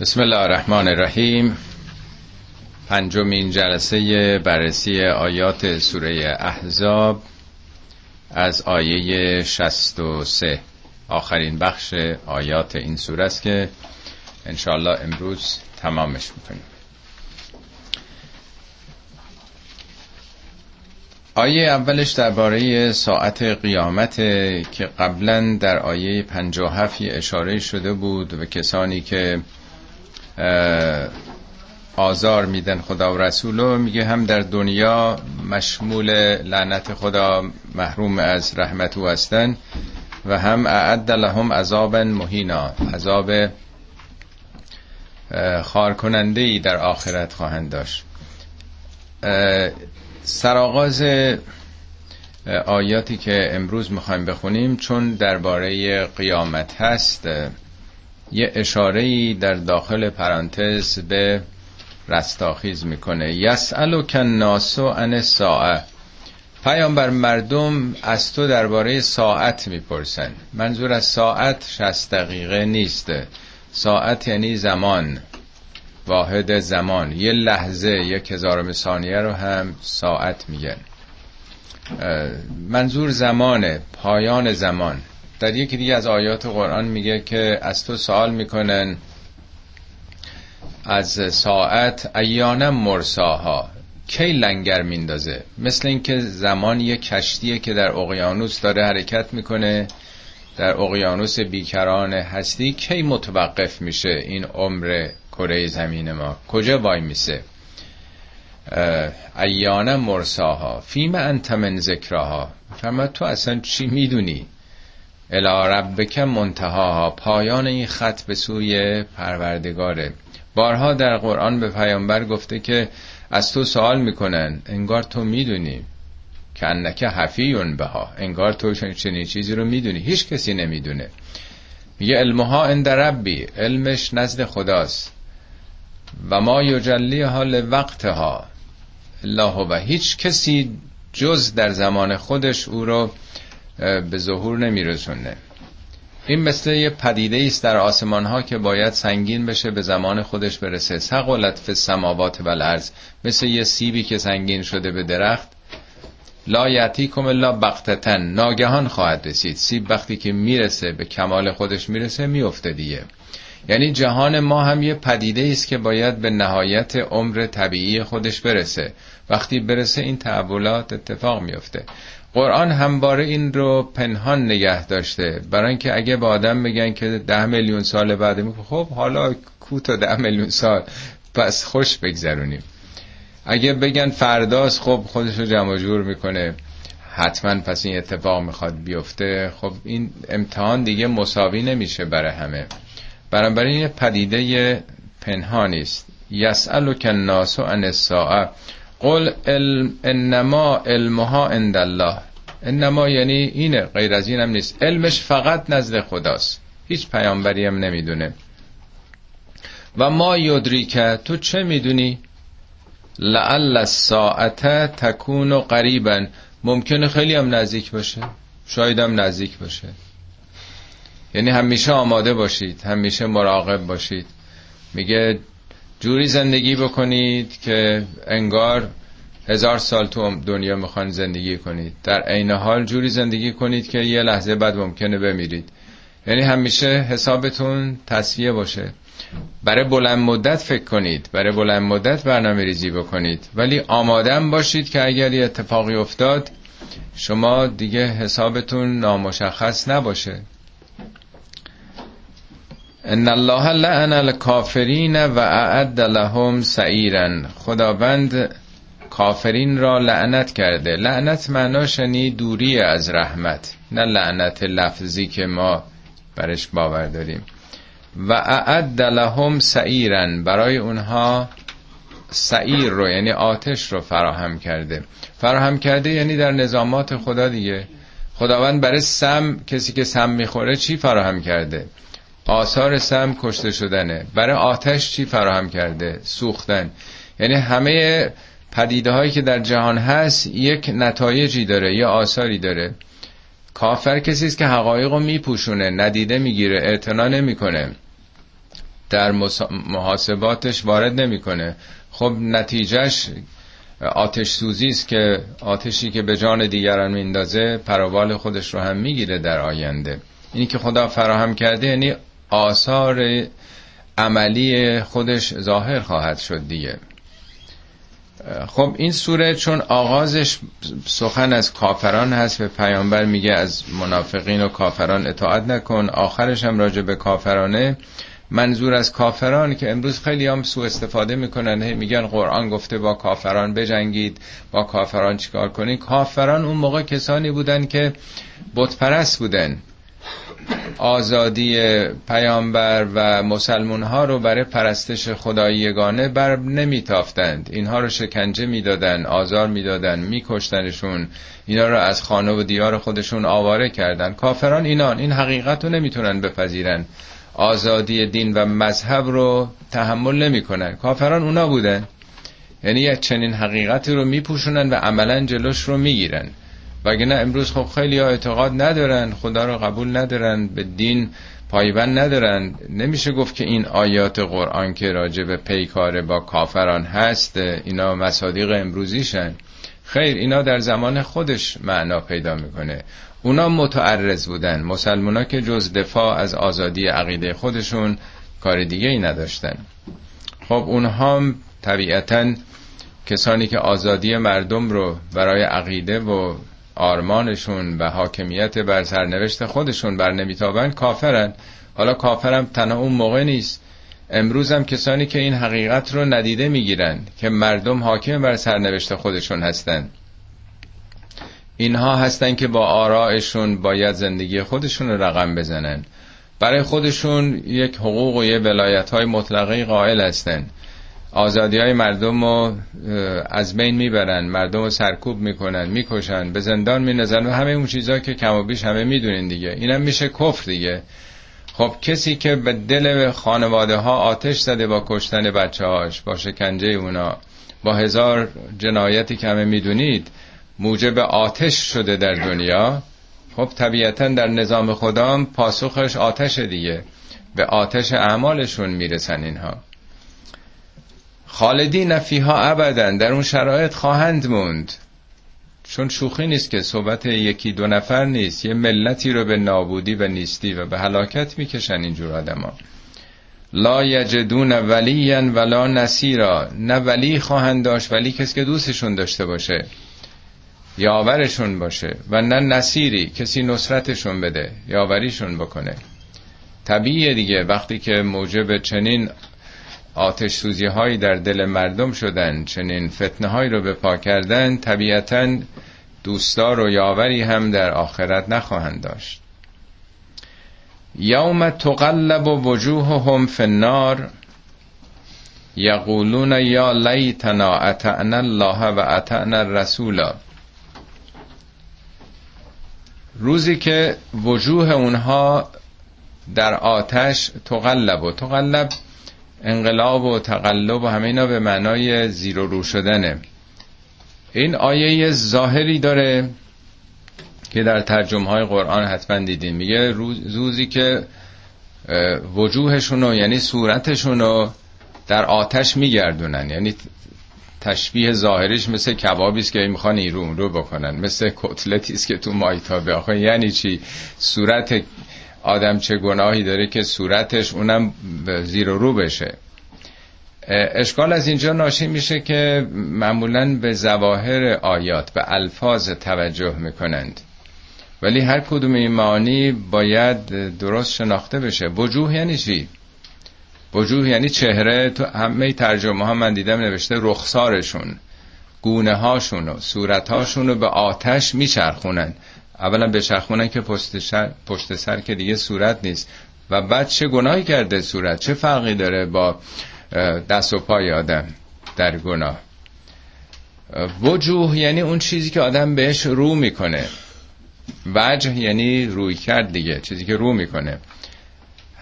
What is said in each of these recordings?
بسم الله الرحمن الرحیم پنجمین جلسه بررسی آیات سوره احزاب از آیه 63 آخرین بخش آیات این سوره است که انشاءالله امروز تمامش می‌کنیم. آیه اولش درباره ساعت قیامت که قبلا در آیه 57 اشاره شده بود و کسانی که آزار میدن خدا و رسولو. میگه هم در دنیا مشمول لعنت خدا محروم از رحمت او هستن و هم اعد لهم عذابا مهینا. عذاب خار کننده ای در آخرت خواهند داشت. سرآغاز آیاتی که امروز می‌خوایم بخونیم چون درباره قیامت هست. یه اشاره در داخل پرانتز به رستاخیز می‌کنه. یسالو کن ناسو ان ساعه پیامبر مردم از تو درباره ساعت می‌پرسن. منظور از ساعت 60 دقیقه نیست. ساعت یعنی زمان. واحد زمان. یه لحظه یک هزارم ثانیه رو هم ساعت میگن. منظور زمانه. پایان زمان. در یکی دیگه از آیات قرآن میگه که از تو سوال می‌کنن از ساعت ایانم مرساها کی لنگر میندازه؟ مثل اینکه زمان یه کشتیه که در اقیانوس داره حرکت می‌کنه در اقیانوس بیکران هستی کی متوقف میشه این عمر کره زمین ما؟ کجا وای میسه؟ ایانم مرساها فیم انت من ذکراها فرما تو اصلا چی می‌دونی؟ الا ربک منتهاها پایان این خط به سوی پروردگاره. بارها در قرآن به پیامبر گفته که از تو سوال می‌کنن انگار تو می‌دونی. که انک حفیون بها انگار تو چنین چیزی رو می‌دونی. هیچ کسی نمی‌دونه. میگه علمها اند ربی علمش نزد خداست. و ما یجلی حال وقتها الله و هیچ کسی جز در زمان خودش او رو به ظهور نمیرسونه. این مثل یه پدیده است در آسمان ها که باید سنگین بشه به زمان خودش برسه. سقلت فی السماوات و الارض مثل یه سیبی که سنگین شده به درخت. لا یعتیکم الا بغتتن ناگهان خواهد رسید. سیب وقتی که می‌رسه به کمال خودش می‌رسه میفته دیگه. یعنی جهان ما هم یه پدیده است که باید به نهایت عمر طبیعی خودش برسه. وقتی برسه این تحولات اتفاق میفته قرآن همواره این رو پنهان نگه داشته. برای اینکه اگه به آدم بگن که ده میلیون سال بعد خب حالا کو تا ده میلیون سال. پس خوش بگذرونیم. اگه بگن فرداست خب خودش رو جمع جور می‌کنه. حتما پس این اتفاق می‌خواد بیفته. خب این امتحان دیگه مساوی نمیشه برای همه. بنابراین یه پدیده پنهانی است. یسالو کن ناسو الساعه قل انما علمها عند الله. انما یعنی اینه غیر از اینم نیست. علمش فقط نزد خداست. هیچ پیامبری هم نمی‌دونه. و ما یدری که تو چه می‌دونی؟ لعل الساعت تکون قریبا. ممکنه خیلی هم نزدیک باشه. شاید هم نزدیک باشه. یعنی همیشه آماده باشید. همیشه مراقب باشید. میگه جوری زندگی بکنید که انگار هزار سال تو دنیا می‌خوان زندگی کنید. در عین حال جوری زندگی کنید که یه لحظه بعد ممکنه بمیرید. یعنی همیشه حسابتون تصفیه باشه. برای بلند مدت فکر کنید. برای بلند مدت برنامه ریزی بکنید. ولی آمادم باشید که اگر یه اتفاقی افتاد شما دیگه حسابتون نامشخص نباشه. ان الله لعن الکافرین و اعد لهم سعیرا خداوند کافرین را لعنت کرده. لعنت معناش یعنی دوری از رحمت نه لعنت لفظی که ما برش باور داریم. و اعد لهم سعیرا برای اونها سعیر رو یعنی آتش رو فراهم کرده. فراهم کرده یعنی در نظامات خدا دیگه. خداوند برای سم کسی که سم می‌خوره چی فراهم کرده؟ آثار سم کشته شدنه. برای آتش چی فراهم کرده؟ سوختن. یعنی همه پدیده هایی که در جهان هست یک نتایجی داره یا آثاری داره. کافر کسی است که حقایق رو میپوشونه ندیده می‌گیره اعتنا نمی‌کنه. در محاسباتش وارد نمی‌کنه. خب نتیجهش آتش سوزی است که آتشی که به جان دیگران میندازه پروبال خودش رو هم می‌گیره در آینده. اینی که خدا فراهم کرده یعنی آثار عملی خودش ظاهر خواهد شد دیگه. خب این سوره چون آغازش سخن از کافران هست به پیامبر میگه از منافقین و کافران اطاعت نکن آخرش هم راجع به کافرانه. منظور از کافران که امروز خیلی هم سو استفاده می‌کنن میگن قرآن گفته با کافران بجنگید با کافران چیکار کنید کافران اون موقع کسانی بودن که بتپرست بودن. آزادی پیامبر و مسلمون ها رو برای پرستش خدای یگانه بر نمیتافتند. اینها رو شکنجه می‌دادن آزار می‌دادن میکشتنشون. اینا رو از خانه و دیار خودشون آواره کردن. کافران اینان. این حقیقت رو نمی‌تونن بپذیرن. آزادی دین و مذهب رو تحمل نمی‌کنن. کافران اونا بودن. یعنی چنین حقیقتی رو میپوشونن و عملا جلوش رو می‌گیرن. وگرنه امروز خب خیلی ها اعتقاد ندارن خدا رو قبول ندارن به دین پایبند ندارن. نمیشه گفت که این آیات قرآن که راجع به پیکار با کافران هست اینا مصادیق امروزیشن. خیر اینا در زمان خودش معنا پیدا می‌کنه. اونا متعرض بودن. مسلمونا که جز دفاع از آزادی عقیده خودشون کار دیگه ای نداشتن. خب اونها طبیعتا کسانی که آزادی مردم رو برای عقیده و آرمانشون و حاکمیت بر سرنوشت خودشون بر نمیتابن کافرن. حالا کافرم تنها اون موقع نیست. امروز هم کسانی که این حقیقت رو ندیده می‌گیرن که مردم حاکم بر سرنوشت خودشون هستن اینها هستن که با آرائشون باید زندگی خودشون رو رقم بزنن برای خودشون یک حقوق و یه ولایت های مطلقه قائل هستن آزادی های مردم رو از بین می‌برن مردم رو سرکوب می‌کنن می‌کشن به زندان مینزن و همه اون چیزها که کم و بیش همه می‌دونین دیگه. اینم میشه کفر دیگه. خب کسی که به دل خانواده ها آتش زده با کشتن بچه هاش با شکنجه اونا با هزار جنایتی که همه می‌دونید موجب آتش شده در دنیا خب طبیعتا در نظام خدا پاسخش آتش دیگه. به آتش اعمالشون می‌رسن اینها. خالدین فیها ابدا در اون شرایط خواهند موند. چون شوخی نیست که صحبت یکی دو نفر نیست یه ملتی رو به نابودی و نیستی و به هلاکت می‌کشن اینجور آدما. لا یجدون ولیا ولا نصیرا. نه ولی خواهند داشت ولی کسی که دوستشون داشته باشه یاورشون باشه و نه نصیری کسی نصرتشون بده یاوریشون بکنه. طبیعیه دیگه وقتی که موجب چنین آتش سوزی هایی در دل مردم شدن چنین فتنه هایی رو به پا کردن طبیعتا دوستار و یاوری هم در آخرت نخواهند داشت. یوم تقلب وجوههم فی النار یقولون یا لیتنا اتعنا الله و اتعنا الرسول. روزی که وجوه اونها در آتش تقلب و تقلب انقلاب و تقلب و همه اینا به معنای زیر و رو شدنه. این آیه ظاهری داره که در ترجمه های قرآن حتما دیدیم. میگه روزی که وجوهشونو یعنی صورتشونو در آتش میگردونن. یعنی تشبیه ظاهریش مثل کبابی است که می‌خوان ایرون رو بکنن. مثل کتلتی است که تو مایتابه. آخه یعنی چی؟ صورت آدم چه گناهی داره که صورتش اونم زیر و رو بشه. اشکال از اینجا ناشی میشه که معمولا به زواهر آیات به الفاظ توجه می‌کنند. ولی هر کدوم این معانی باید درست شناخته بشه. وجوه یعنی چی؟ وجوه یعنی چهره. تو همه ترجمه ها من دیدم نوشته رخسارشون گونه هاشون و صورت هاشون رو به آتش میچرخونن. اولا بچرخونن که پشت سر, پشت سر که دیگه صورت نیست. و بعد چه گناهی کرده صورت؟ چه فرقی داره با دست و پای آدم در گناه؟ وجوه یعنی اون چیزی که آدم بهش رو می‌کنه. وجه یعنی روی کرد دیگه چیزی که رو می‌کنه.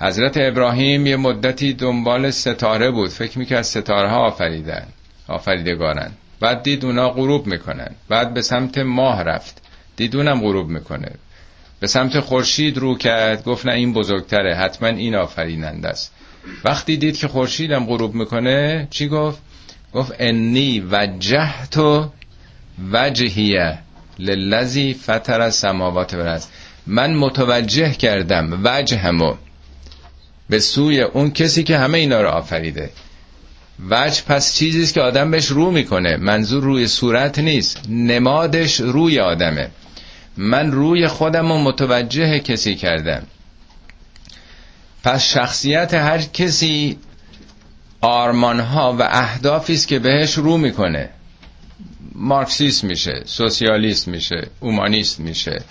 حضرت ابراهیم یه مدتی دنبال ستاره بود. فکر می‌کرد ستاره ها آفریدن آفریدگارن. بعد دید اونا غروب می‌کنن. بعد به سمت ماه رفت. دید اونم غروب می‌کنه. به سمت خورشید رو کرد گفت نه این بزرگتره. حتما این آفریننده است. وقتی دید که خورشیدم غروب می‌کنه چی گفت؟ گفت انی وجهت وجهیه للذی فطر السماوات والارض. من متوجه کردم وجهمو به سوی اون کسی که همه اینا رو آفریده. وجه پس چیزی است که آدم بهش رو می‌کنه. منظور روی صورت نیست. نمادش روی آدمه. من روی خودم رو متوجه کسی کردم. پس شخصیت هر کسی آرمانها و اهدافی است که بهش رو می‌کنه. مارکسیست میشه سوسیالیست میشه اومانیست میشه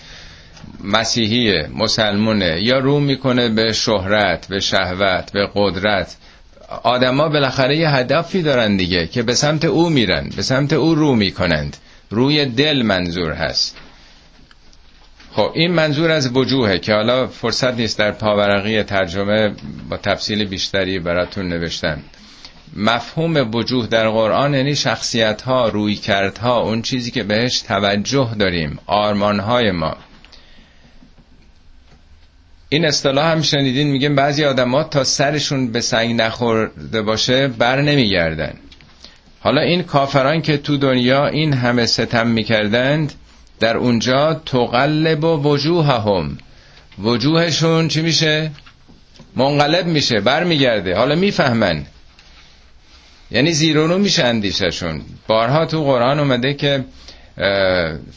مسیحیه مسلمونه یا رو می‌کنه به شهرت به شهوت به قدرت. آدما بالاخره یه هدفی دارن دیگه که به سمت او میرن به سمت او رو می‌کنند. روی دل منظور هست. خب این منظور از وجوهه که حالا فرصت نیست در پاورقی ترجمه با تفصیل بیشتری براتون نوشتم. مفهوم وجوه در قرآن یعنی شخصیت ها روی کردها اون چیزی که بهش توجه داریم آرمان های ما. این اصطلاح هم شنیدین میگن بعضی آدما تا سرشون به سنگ نخورده باشه بر نمیگردن. حالا این کافران که تو دنیا این همه ستم می‌کردند در اونجا تقلب و وجوههم. وجوهشون چی میشه؟ منقلب میشه برمیگرده. حالا می‌فهمن. یعنی زیرونو میشه اندیششون بارها تو قرآن اومده که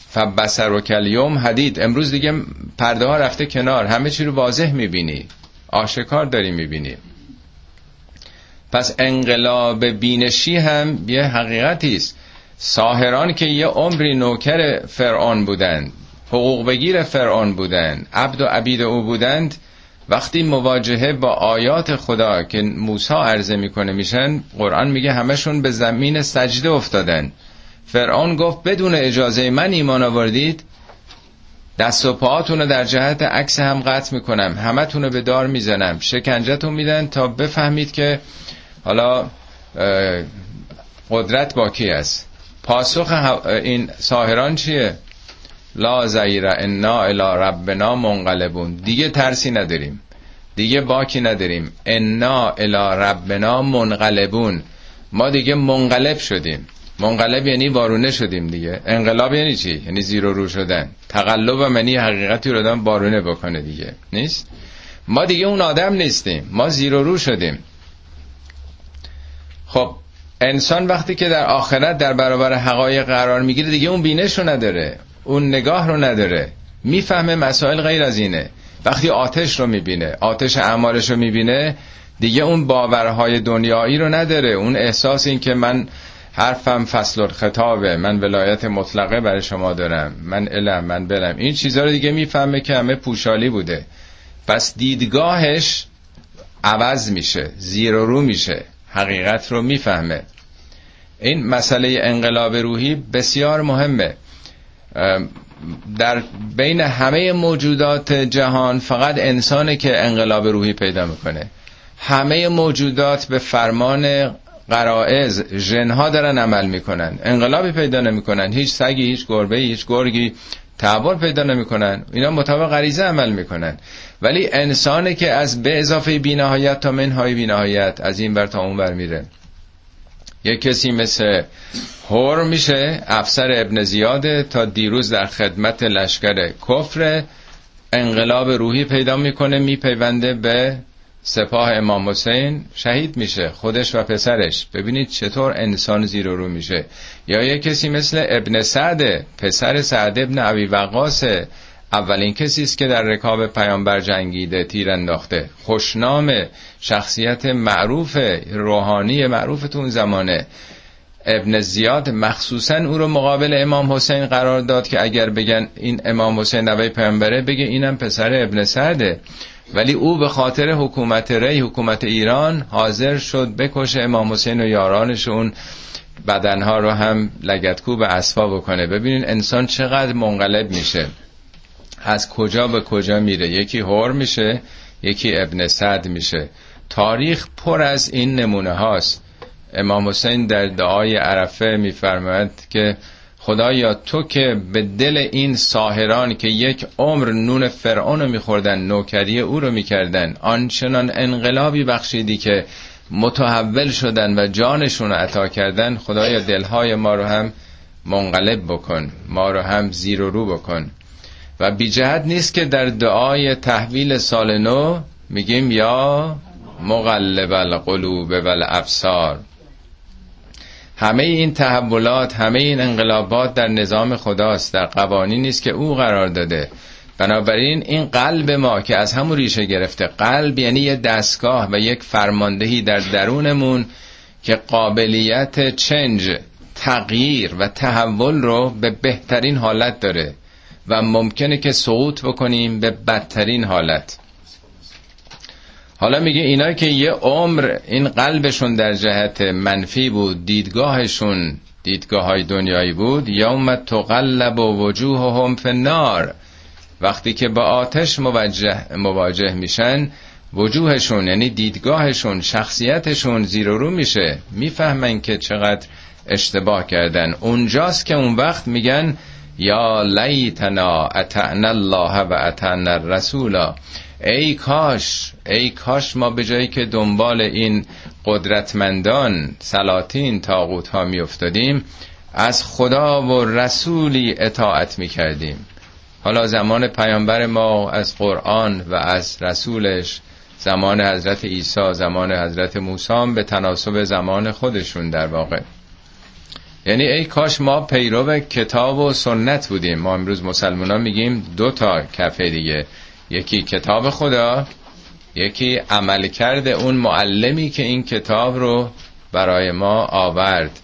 فبسر و کلیوم حدید. امروز دیگه پرده ها رفته کنار. همه چی رو واضح می‌بینی. آشکار داری می‌بینی. پس انقلاب بینشی هم یه حقیقتی است. ساهران که یه عمری نوکر فرعون بودند حقوق بگیر فرعون بودند عبد و عبید او بودند وقتی مواجهه با آیات خدا که موسی عرضه می‌کنه میشن قرآن میگه همشون به زمین سجده افتادن. فرعون گفت بدون اجازه من ایمان آوردید دست و پاهاتون رو در جهت عکس هم قطع می‌کنم همه رو به دار می‌زنم. شکنجتون میدن تا بفهمید که حالا قدرت با کی است. پاسخ این ساهران چیه؟ لا زیر انا الى ربنا منقلبون. دیگه ترسی نداریم. دیگه باکی نداریم. انا الى ربنا منقلبون. ما دیگه منقلب شدیم. منقلب یعنی وارونه شدیم دیگه. انقلاب یعنی چی؟ یعنی زیر و رو شدن. تقلب و منی حقیقتی رو دادن بارونه بکنه دیگه. نیست؟ ما دیگه اون آدم نیستیم. ما زیر و رو شدیم. خب انسان وقتی که در آخرت در برابر حقایق قرار می‌گیره دیگه اون بینش رو نداره اون نگاه رو نداره. می‌فهمه مسائل غیر از اینه. وقتی آتش رو می‌بینه آتش اعمالش رو می‌بینه دیگه اون باورهای دنیایی رو نداره. اون احساس این که من حرفم فصل خطابه من ولایت مطلقه برای شما دارم من علم من بلم. این چیزها رو دیگه می‌فهمه که همه پوشالی بوده. پس دیدگاهش عوض میشه زیر و رو میشه. حقیقت رو می‌فهمه. این مسئله انقلاب روحی بسیار مهمه. در بین همه موجودات جهان فقط انسانه که انقلاب روحی پیدا می‌کنه. همه موجودات به فرمان قرائز جنها دارن عمل می‌کنن. انقلابی پیدا نمی‌کنن. هیچ سگی هیچ گربه هیچ گرگی تحول پیدا نمی‌کنن. اینا مطابق غریزه عمل می‌کنن. ولی انسانه که از به اضافه بینهایت تا منهای بینهایت از این بر تا اون بر میره. یک کسی مثل هور میشه افسر ابن زیاده تا دیروز در خدمت لشکر کفر انقلاب روحی پیدا می‌کنه میپیونده به سپاه امام حسین شهید میشه خودش و پسرش. ببینید چطور انسان زیر رو میشه. یا یه کسی مثل ابن سعد پسر سعد ابن عبی وقاس اولین کسی است که در رکاب پیامبر جنگیده تیر انداخته. خوشنام شخصیت معروف روحانی معروف تون زمانه. ابن زیاد مخصوصا او رو مقابل امام حسین قرار داد که اگر بگن این امام حسین نوی پیامبره بگه اینم پسر ابن سعده. ولی او به خاطر حکومت ری حکومت ایران حاضر شد بکشه امام حسین و یارانش اون بدنها رو هم لگتکو به اسفا بکنه. ببینین انسان چقدر منقلب میشه. از کجا به کجا میره. یکی هور میشه یکی ابن سعد میشه. تاریخ پر از این نمونه هاست. امام حسین در دعای عرفه میفرماید که خدایا تو که به دل این ساهران که یک عمر نون فرعون رو میخوردن نوکری او رو می‌کردن آنچنان انقلابی بخشیدی که متحول شدن و جانشون رو عطا کردن خدایا دلهای ما رو هم منقلب بکن ما رو هم زیر و رو بکن. و بی جهت نیست که در دعای تحویل سال نو میگیم یا مقلب القلوب و الابصار. همه این تحولات همه این انقلابات در نظام خداست در قوانین نیست که او قرار داده. بنابراین این قلب ما که از همون ریشه گرفته قلب یعنی یه دستگاه و یک فرماندهی در درونمون که قابلیت چنج تغییر و تحول رو به بهترین حالت داره و ممکنه که سقوط بکنیم به بدترین حالت. حالا میگه اینا که یه عمر این قلبشون در جهت منفی بود دیدگاهشون دیدگاه های دنیایی بود یوم تقلب و وجوههم فی النار. وقتی که با آتش مواجه, مواجه میشن وجوهشون یعنی دیدگاهشون شخصیتشون زیر و رو میشه. می‌فهمن که چقدر اشتباه کردن. اونجاست که اون وقت میگن یا لیتنا اتعنا الله و اتعنا الرسولا ای کاش ای کاش ما به جایی که دنبال این قدرتمندان سلاطین تاغوت ها می افتادیم از خدا و رسولی اطاعت می کردیم حالا زمان پیامبر ما از قرآن و از رسولش زمان حضرت عیسی زمان حضرت موسی به تناسب زمان خودشون در واقع. یعنی ای کاش ما پیرو کتاب و سنت بودیم. ما امروز مسلمان میگیم دو تا کفه دیگه. یکی کتاب خدا یکی عمل کرده اون معلمی که این کتاب رو برای ما آورد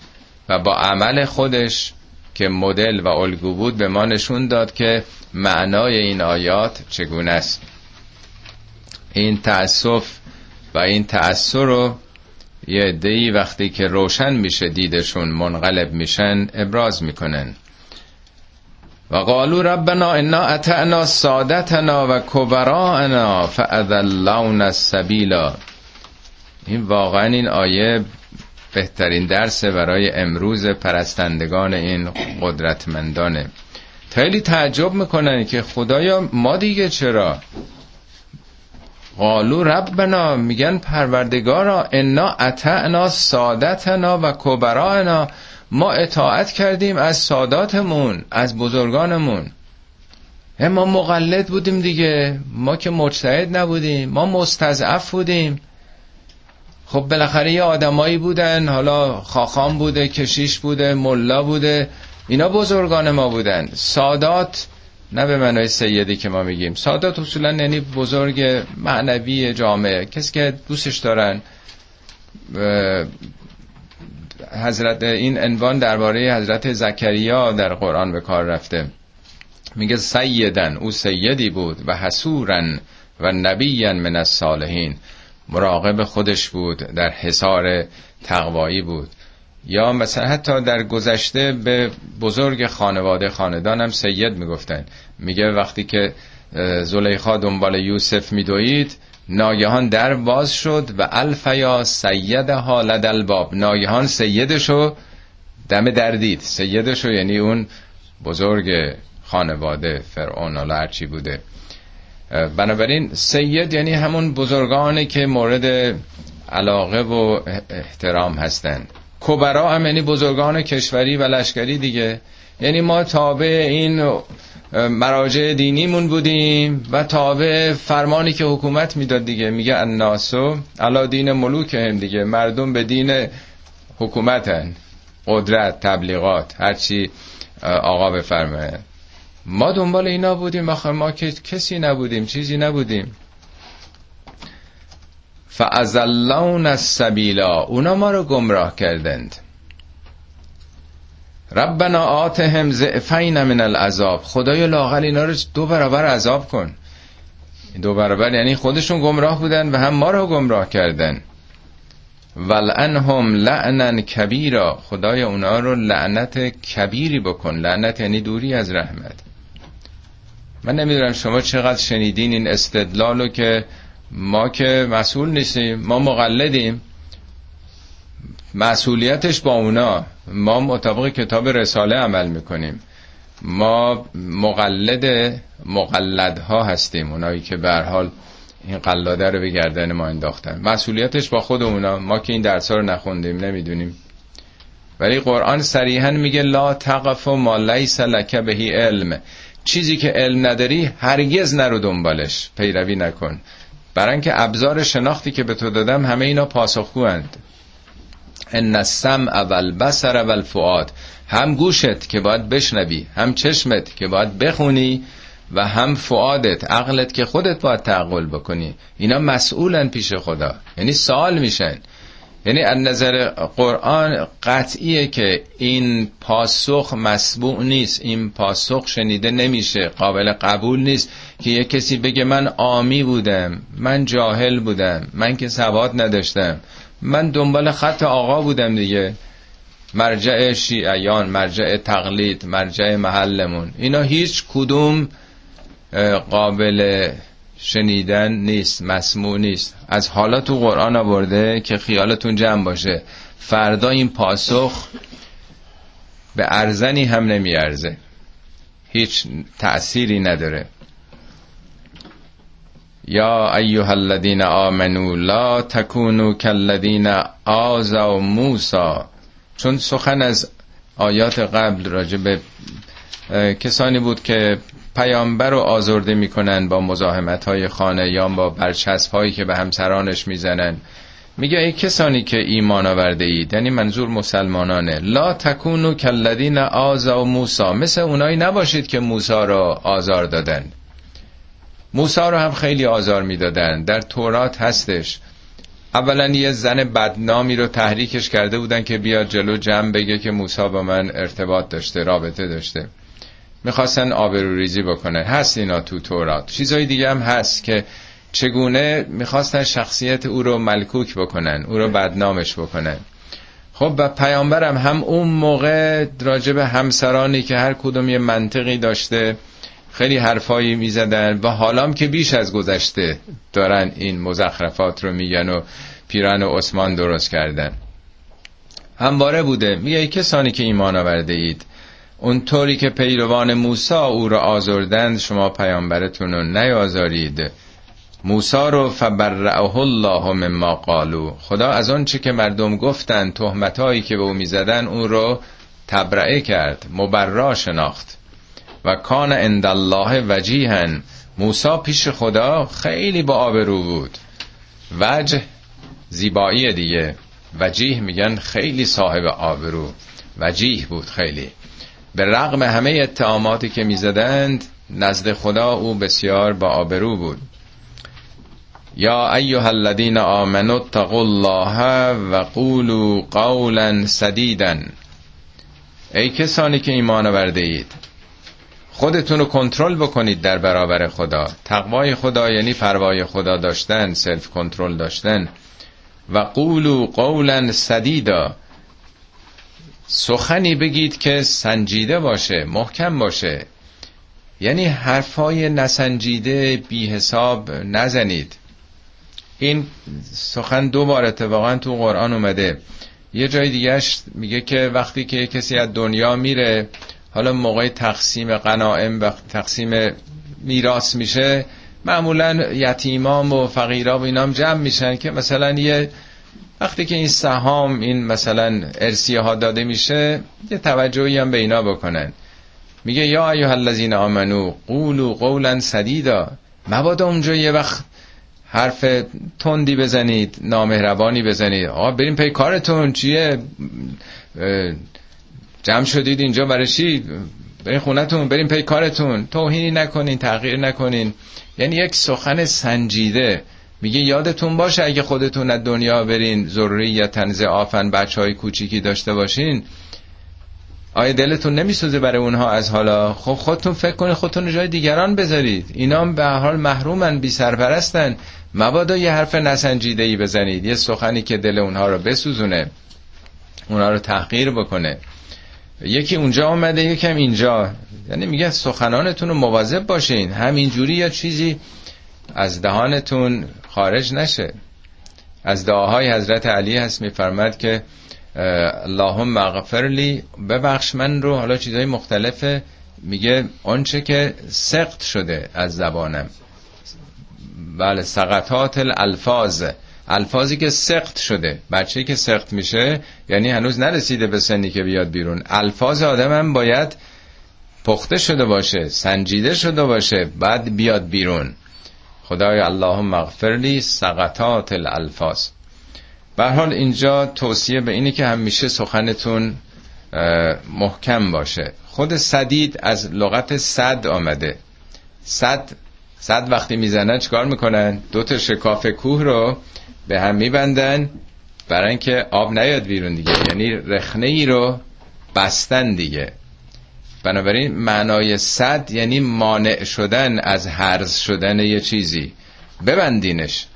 و با عمل خودش که مدل و الگو بود به ما نشون داد که معنای این آیات چگونه است. این تأسف و این تأثیر رو یه عده‌ای وقتی که روشن میشه دیدشون منقلب میشن ابراز می‌کنن. و قالو ربنا انا اتعنا سادتنا و کبراءنا فاذلون السبیلا. این واقعا این آیه بهترین درس برای امروز پرستندگان این قدرتمندانه. خیلی تعجب می‌کنن که خدایا ما دیگه چرا قالو ربنا میگن پروردگارا انا اتعنا سادتنا و کبراءنا ما اطاعت کردیم از ساداتمون از بزرگانمون. ما مقلد بودیم دیگه. ما که مجتهد نبودیم. ما مستضعف بودیم. خب بالاخره یه آدمایی بودن. حالا خاخام بوده کشیش بوده ملا بوده. اینا بزرگان ما بودن. سادات نه به معنای سیدی که ما میگیم. سادات اصولا یعنی بزرگ معنوی جامعه. کسی که دوستش دارن حضرت این عنوان درباره حضرت زکریا در قرآن به کار رفته. میگه سیدن او سیدی بود و حسورن و نبیین من الصالحین. مراقب خودش بود در حصار تقوایی بود. یا مثلا حتی در گذشته به بزرگ خانواده خاندانم سید می‌گفتن. میگه وقتی که زلیخا دنبال یوسف میدوید ناگهان در باز شد و الفیا سید حالد الباب ناگهان سیدشو دم دردید سیدشو یعنی اون بزرگ خانواده فرعون حالا هرچی بوده. بنابراین سید یعنی همون بزرگانی که مورد علاقه و احترام هستند. کبرا هم یعنی بزرگان کشوری و لشکری دیگه. یعنی ما تابع این مراجع دینیمون بودیم و تابع فرمانی که حکومت می‌داد دیگه. میگه الناسو علا دین ملوک هم دیگه. مردم به دین حکومتن. قدرت تبلیغات هرچی آقا بفرمه ما دنبال اینا بودیم. آخه ما که کسی نبودیم چیزی نبودیم. فازلون السبیلا اونا ما رو گمراه کردند. ربنا آتهم زعفین من العذاب. خدای لاغل اینا رو دو برابر عذاب کن. دو برابر یعنی خودشون گمراه بودن و هم ما رو گمراه کردن. ولعنهم لعنا کبیرا. خدای اونا رو لعنت کبیری بکن. لعنت یعنی دوری از رحمت. من نمی‌دونم شما چقدر شنیدین این استدلالو که ما که مسئول نیستیم ما مقلدیم. مسئولیتش با اونا. ما مطابق کتاب رساله عمل می‌کنیم. ما مقلد مقلدها هستیم اونایی که به حال این قلاده رو به گردن ما انداختن. مسئولیتش با خود اونا. ما که این درس رو نخوندیم نمی‌دونیم. ولی قرآن صریحا میگه لا تقف ما لیس لک بهی علم. چیزی که علم نداری هرگز نرو دنبالش. پیروی نکن. برای اینکه ابزار شناختی که به تو دادم همه اینا پاسخگوند ان السمع والبصر والفؤاد هم گوشت که باید بشنوی هم چشمت که باید بخونی و هم فعادت عقلت که خودت باید تعقل بکنی. اینا مسئولن پیش خدا. یعنی سوال میشن. یعنی از نظر قرآن قطعیه که این پاسخ مسبوع نیست این پاسخ شنیده نمیشه قابل قبول نیست که یه کسی بگه من آمی بودم من جاهل بودم من که سواد نداشتم من دنبال خط آقا بودم دیگه. مرجع شیعیان مرجع تقلید مرجع محلمون اینا هیچ کدوم قابل شنیدن نیست مسموع نیست. از حالا تو قرآن آورده که خیالتون جمع باشه. فردا این پاسخ به ارزنی هم نمیارزه. هیچ تأثیری نداره. یا ایها الذین آمنو لا تکونو کالذین آزوا موسا چون سخن از آیات قبل راجع به کسانی بود که پیامبر رو آزرده می‌کنن با مزاحمت های خانه یا با برچسب هایی که به همسرانش می‌زنن. میگه ای کسانی که ایمان آورده اید یعنی منظور مسلمانانه لا تکونو کلدین آزا و موسا مثل اونایی نباشید که موسا را آزار دادن. موسا رو هم خیلی آزار می‌دادن. در تورات هستش. اولا یه زن بدنامی رو تحریکش کرده بودن که بیاد جلو جمع بگه که موسا با من ارتباط داشته رابطه داشته. می‌خواستن آبروریزی بکنن هست اینا تو تورات. چیزای دیگه هم هست که چگونه می‌خواستن شخصیت او رو ملکوک بکنن او رو بدنامش بکنن. خب و پیامبرم هم اون موقع راجب همسرانی که هر کدوم یه منطقی داشته خیلی حرفایی می‌زدن و حالام که بیش از گذشته دارن این مزخرفات رو میگن و پیران و عثمان درست کردن. همواره بوده. میگه کسانی که ایمان آورده اید اونطوری که پیروان موسا او را آزردند شما پیامبرتون رو نیازارید. موسا رو فبرعه الله مما قالو خدا از اون چی که مردم گفتن تهمتایی که به او می‌زدن اون رو تبرعه کرد مبرا شناخت. و کان عند الله وجیهن موسا پیش خدا خیلی با آبرو بود. وجه زیبایی دیگه. وجیه میگن خیلی صاحب آبرو. وجیه بود خیلی. به رغم همه اتهاماتی که می‌زدند نزد خدا او بسیار با آبرو بود. یا ایها الذین آمنوا اتقوا الله و قولوا قولا سدیدا. ای کسانی که ایمان آورده اید خودتون رو کنترل بکنید در برابر خدا. تقوای خدا یعنی پروای خدا داشتن سلف کنترل داشتن. و قولوا قولا سدیدا. سخنی بگید که سنجیده باشه محکم باشه. یعنی حرفای نسنجیده بی حساب نزنید. این سخن دو بار اتفاقا تو قرآن اومده. یه جای دیگهش میگه که وقتی که کسی از دنیا میره حالا موقع تقسیم قنائم و تقسیم میراث میشه معمولا یتیمام و فقیرا و اینام جمع میشن که مثلا یه وقتی که این سهام این مثلا ارسیه ها داده میشه یه توجهی هم به اینا بکنن. میگه یا ایها الذین آمنو قولوا قولا سدیدا. مبادا اونجا یه وقت حرف تندی بزنید نامهربانی بزنید. آقا بریم پی کارتون چیه؟ جمع شدید اینجا برای چی؟ بریم خونتون بریم پی کارتون. توهینی نکنین تغییر نکنین. یعنی یک سخن سنجیده. میگه یادتون باشه اگه خودتون از دنیا برین ضروری یا تنز آفن بچه های کوچیکی داشته باشین. آیا دلتون نمیسوزه برای اونها از حالا؟ خب خودتون فکر کنید خودتون جای دیگران بذارید. اینا به حال محرومن بی سرپرستن. مبادا یه حرف نسنجیده ای بزنید. یه سخنی که دل اونها رو بسوزونه. اونها رو تحقیر بکنه. یکی اونجا آمده یکم اینجا. یعنی میگه سخنانتون رو مواظب باشین. همینجوری یا چیزی از دهانتون خارج نشه. از دعاهای حضرت علی هست میفرمد که اللهم اغفر لی ببخش من رو. حالا چیزهای مختلفه میگه آنچه که سقط شده از زبانم. بله سقطات الالفاظ. الفاظی که سقط شده. بچه که سقط میشه یعنی هنوز نرسیده به سنی که بیاد بیرون. الفاظ آدم هم باید پخته شده باشه سنجیده شده باشه بعد بیاد بیرون. خدای اللهم اغفر لی سقطات الالفاظ. به حال اینجا توصیه به اینی که همیشه سخنتون محکم باشه. خود صدید از لغت صد آمده. صد صد وقتی می‌زنن چکار می‌کنن؟ دو تا شکاف کوه رو به هم میبندن برای اینکه آب نیاد بیرون دیگه. یعنی رخنه ای رو بستن دیگه. بنابراین معنای صد یعنی مانع شدن از حرز شدن یه چیزی. ببندینش.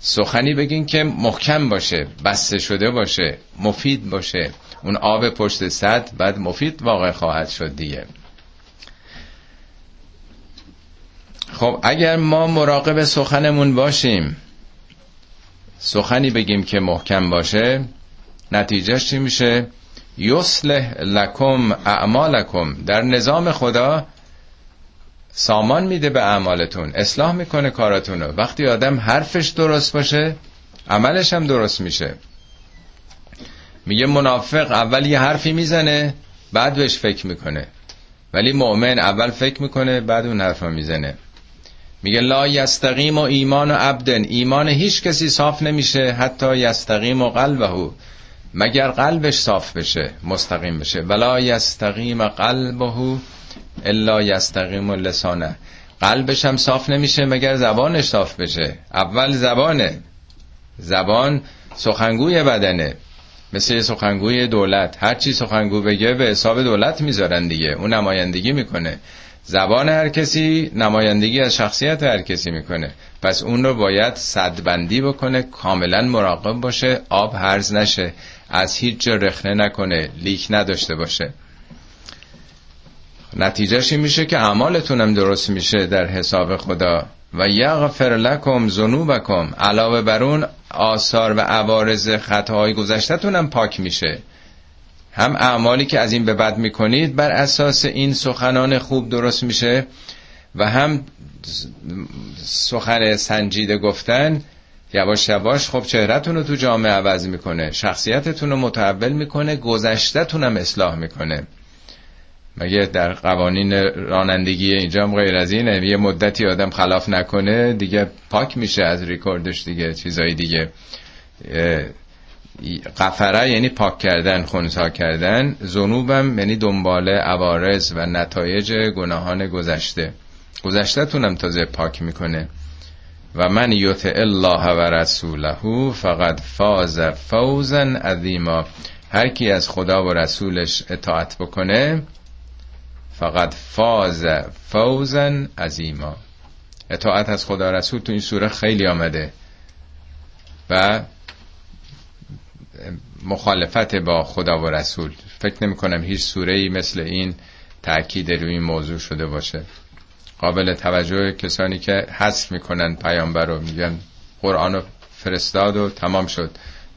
سخنی بگین که محکم باشه بسته شده باشه مفید باشه. اون آب پشت صد بعد مفید واقع خواهد شد دیگه. خب اگر ما مراقب سخنمون باشیم سخنی بگیم که محکم باشه نتیجهش چی میشه؟ یصلح لکم اعمالکم. در نظام خدا سامان میده به اعمالتون اصلاح می‌کنه کاراتونو. وقتی آدم حرفش درست باشه عملش هم درست میشه. میگه منافق اول یه حرفی می‌زنه بعد بهش فکر می‌کنه. ولی مؤمن اول فکر می‌کنه بعد اون حرف می‌زنه. میگه لا یستقیم و ایمان و عبدن. ایمان هیچ کسی صاف نمیشه حتی یستقیم و قلبه. مگر قلبش صاف بشه مستقیم بشه. ولا یستقیم قلبه الا یستقیم لسانه. قلبش هم صاف نمیشه مگر زبانش صاف بشه؟ اول زبانه. زبان سخنگوی بدنه. مثل سخنگوی دولت. هر چی سخنگو بگه به حساب دولت می‌ذارن دیگه. اون نمایندگی می‌کنه. زبان هر کسی نمایندگی از شخصیت هر کسی می‌کنه. پس اون رو باید صدبندی بکنه کاملا مراقب باشه آب هرز نشه. از هیچ جا رخنه نکنه لیک نداشته باشه. نتیجهش میشه که اعمالتونم درست میشه در حساب خدا. و یغفر لکم ذنوبکم. علاوه بر اون آثار و عوارض خطاهای گذشتهتون هم پاک میشه. هم اعمالی که از این به بعد می‌کنید بر اساس این سخنان خوب درست میشه و هم سخن سنجیده گفتن یواش یواش خب چهرهتون رو تو جامعه عوض می‌کنه شخصیتتون رو متحول می‌کنه گذشتهتون هم اصلاح می‌کنه. مگه در قوانین رانندگی اینجا هم غیر از اینه؟ یه مدتی آدم خلاف نکنه دیگه پاک میشه از ریکوردش دیگه چیزای دیگه. قفره یعنی پاک کردن خونسا کردن. زنوبم یعنی دنبال عوارض و نتایج گناهان گذشته. گذشته تونم تازه پاک می‌کنه. و من یطع الله و رسوله فقط فاز فوزا عظیما. هر کی از خدا و رسولش اطاعت بکنه فقط فاز فوزا عظیما. اطاعت از خدا رسول تو این سوره خیلی آمده و مخالفت با خدا و رسول. فکر نمی کنم هیچ سوره ای مثل این تاکید روی این موضوع شده باشه. قابل توجه کسانی که حذف می‌کنن پیامبر رو. میگن قرآن رو فرستاد و تمام شد.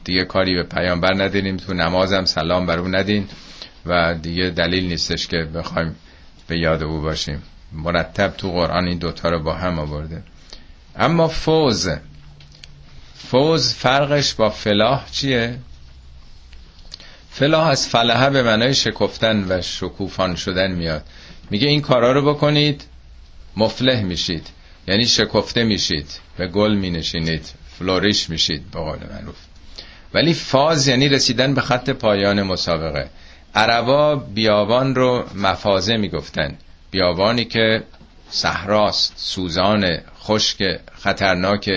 دیگه کاری به پیامبر نداریم. تو نمازم سلام بر او ندین و دیگه دلیل نیستش که بخوایم به یاد او باشیم. مرتب تو قرآن این دوتا رو با هم آورده. اما فوز. فوز فرقش با فلاح چیه؟ فلاح از فلاحه به معنای شکفتن و شکوفان شدن میاد. میگه این کارا رو بکنید. مفلح میشید. یعنی شکفته میشید به گل مینشینید. فلوریش میشید به قول معروف. ولی فاز یعنی رسیدن به خط پایان مسابقه. عربا بیابان رو مفازه می‌گفتن. بیابانی که صحراست سوزان خشک خطرناک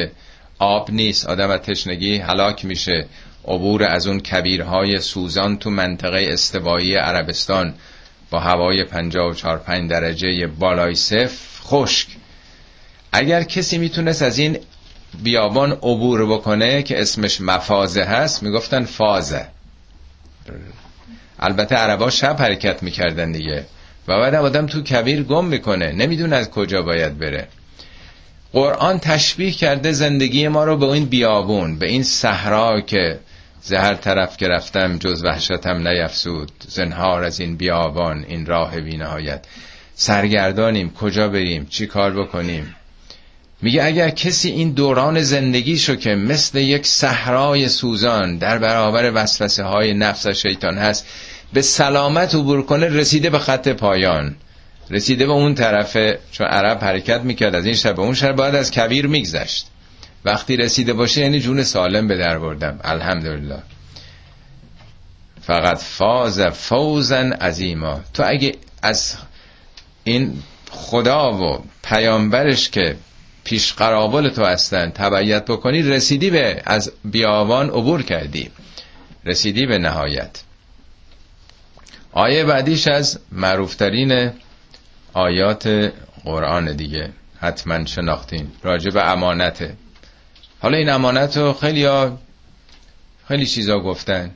آب نیست آدم از تشنگی هلاک میشه. عبور از اون کبیرهای سوزان تو منطقه استوایی عربستان با هوای 54 5 درجه بالای صفر. خشک. اگر کسی می‌تونست از این بیابان عبور بکنه که اسمش مفازه هست می‌گفتن فازه. البته عربا شب حرکت می‌کردن دیگه. و بعد آدم تو کبیر گم می‌کنه. نمی‌دونه از کجا باید بره. قرآن تشبیه کرده زندگی ما رو به این بیابون به این صحرا که زهر طرف که جز وحشتم نیفسود زنهار از این بیابان این راه بینهایت. سرگردانیم کجا بریم چی کار بکنیم. میگه اگر کسی این دوران زندگیشو که مثل یک صحرای سوزان در برابر وسوسه های نفس و شیطان هست به سلامت عبور کنه رسیده به خط پایان. رسیده به اون طرفه چون عرب حرکت می‌کرد از این شب به اون شب باید از کبیر میگذشت. وقتی رسیده باشه یعنی جون سالم به در بردم. الحمدلله. فقط فاز فوزن عظیما. تو اگه از این خدا و پیامبرش که پیش قرابل تو هستن تبعیت بکنی رسیدی به از بیابان عبور کردی. رسیدی به نهایت. آیه بعدیش از معروفترین آیات قرآن دیگه. حتما شناختین. راجع به امانته حالا این امانت رو خیلی خیلی چیزا گفتن.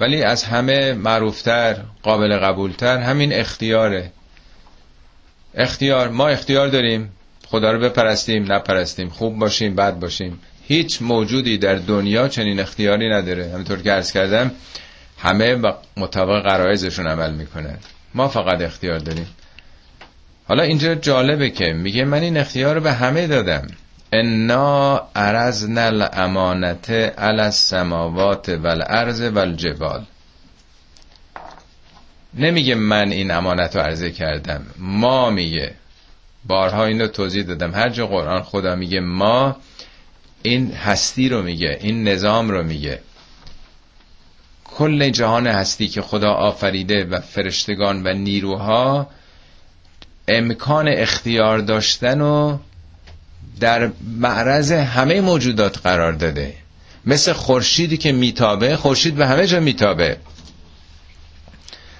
ولی از همه معروفتر قابل قبولتر همین اختیاره. اختیار ما اختیار داریم خدا رو بپرستیم نپرستیم خوب باشیم بد باشیم. هیچ موجودی در دنیا چنین اختیاری نداره. همینطور که عرض کردم همه مطابق قرائزشون عمل می‌کنن ما فقط اختیار داریم. حالا اینجا جالبه که میگه من این اختیار رو به همه دادم. انا عرضنا الامانت علی السماوات والارض والجبال. نمیگه من این امانت رو عرضه کردم. ما میگه. بارها اینو توضیح دادم. هر جا قرآن خدا میگه ما این هستی رو میگه این نظام رو میگه. کل جهان هستی که خدا آفریده و فرشتگان و نیروها امکان اختیار داشتن و در معرض همه موجودات قرار داده. مثل خورشیدی که میتابه خورشید به همه جا میتابه.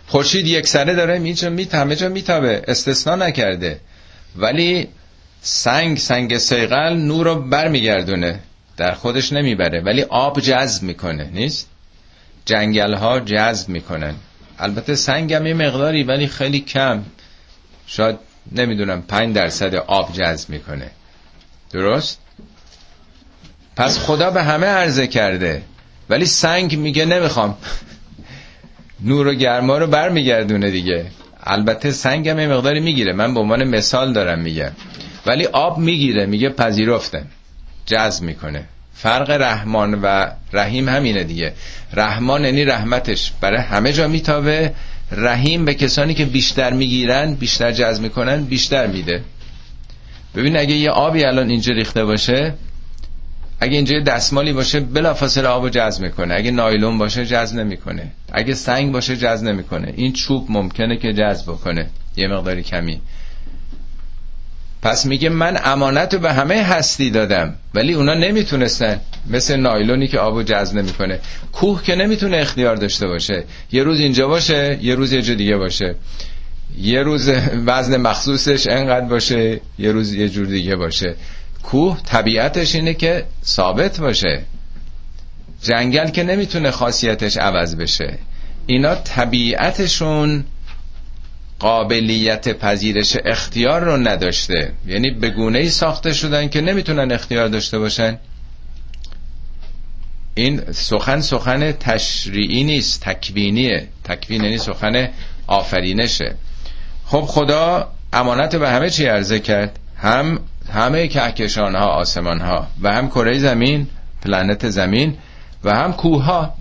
خورشید یک سره داره میجا میت همه جا میتابه. استثنا نکرده. ولی سنگ سنگ سیغل نور رو برمیگردونه. در خودش نمی‌بره. ولی آب جذب می‌کنه نیست؟ جنگل ها جذب می‌کنن. البته سنگ هم یه مقداری ولی خیلی کم. شاید نمی‌دونم پنج درصد آب جذب می‌کنه. درست؟ پس خدا به همه عرضه کرده. ولی سنگ میگه نمی‌خوام. نور و گرما رو برمیگردونه دیگه. البته سنگ هم مقداری می‌گیره. من به عنوان مثال دارم میگم. ولی آب می‌گیره. میگه پذیرفتم جذب می‌کنه. فرق رحمان و رحیم همینه دیگه. رحمان یعنی رحمتش. برای همه جا میتابه. رحیم به کسانی که بیشتر می‌گیرن بیشتر جذب می‌کنن بیشتر میده. ببین اگه یه آبی الان اینجا ریخته باشه اگه اینجا دستمالی باشه بلافاصله آبو جذب می‌کنه. اگه نایلون باشه جذب نمی‌کنه. اگه سنگ باشه جذب نمی‌کنه. این چوب ممکنه که جذب کنه یه مقداری کمی. پس میگه من امانت رو به همه هستی دادم ولی اونا نمی‌تونستن. مثل نایلونی که آبو جذب نمی‌کنه. کوه که نمی‌تونه اختیار داشته باشه. یه روز اینجا باشه یه روز یه جا دیگه باشه. یه روز وزن مخصوصش انقدر باشه یه روز یه جور دیگه باشه. کوه طبیعتش اینه که ثابت باشه. جنگل که نمی‌تونه خاصیتش عوض بشه. اینا طبیعتشون قابلیت پذیرش اختیار رو نداشته. یعنی به گونه ای ساخته شدن که نمی‌تونن اختیار داشته باشن. این سخن سخن تشریعی نیست تکوینیه. تکوین یعنی سخن آفرینشه. خب خدا امانت به همه چی عرضه کرد. هم همه کهکشان ها آسمان ها و هم کره زمین پلنت زمین و هم کوه ها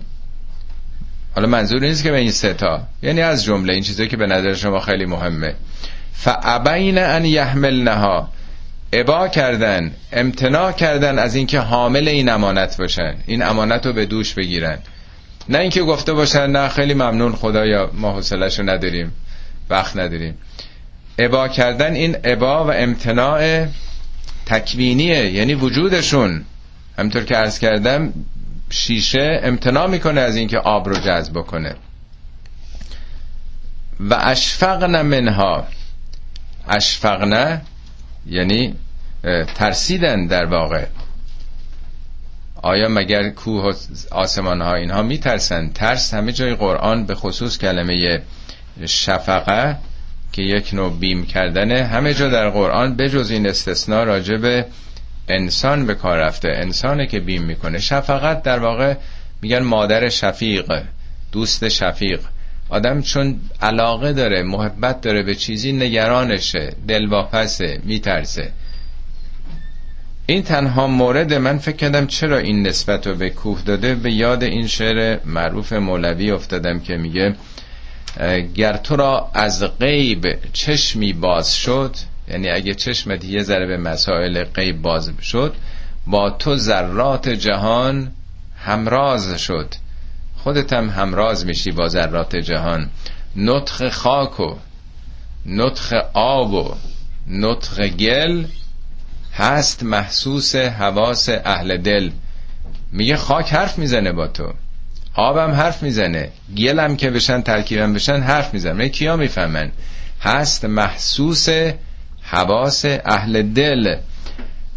حالا منظور نیست که به این ستا یعنی از جمله این چیزایی که به نظر شما خیلی مهمه. فعبین ان یحملنها ابا کردن امتناع کردن از اینکه حامل این امانت باشن. این امانت رو به دوش بگیرن. نه اینکه گفته باشن نه خیلی ممنون خدایا ما حوصله‌شو نداریم وقت نداریم. ابا کردن این ابا و امتناع تکوینیه یعنی وجودشون. همطور که عرض کردم شیشه امتناع می‌کنه از اینکه آب رو جذب کنه و اشفقن منها. اشفقن یعنی ترسیدن در واقع. آیا مگر کوه و آسمان ها اینها میترسن؟ ترس همه جای قرآن به خصوص کلمه شفقه که یک نوع بیم کردنه. همه جا در قرآن بجز این استثناء راجع به انسان به کار رفته. انسانه که بیم می‌کنه. شفقت در واقع میگن مادر شفیق دوست شفیق. آدم چون علاقه داره محبت داره به چیزی نگرانشه دلواپسه میترسه. این تنها مورد من فکر کردم چرا این نسبت رو به کوه داده. به یاد این شعر معروف مولوی افتادم که میگه گر تو را از غیب چشمی باز شد یعنی اگه چشمت یه ذره به مسائل غیب باز شد با تو ذرات جهان همراز شد. خودت هم همراز میشی با ذرات جهان. نطخ خاک و نطخ آب و نطخ گل هست محسوس حواس اهل دل. میگه خاک حرف می‌زنه با تو. آبم حرف می‌زنه. گلم که بشن ترکیبم بشن حرف می‌زنه کیا می‌فهمن؟ هست محسوس حواس اهل دل.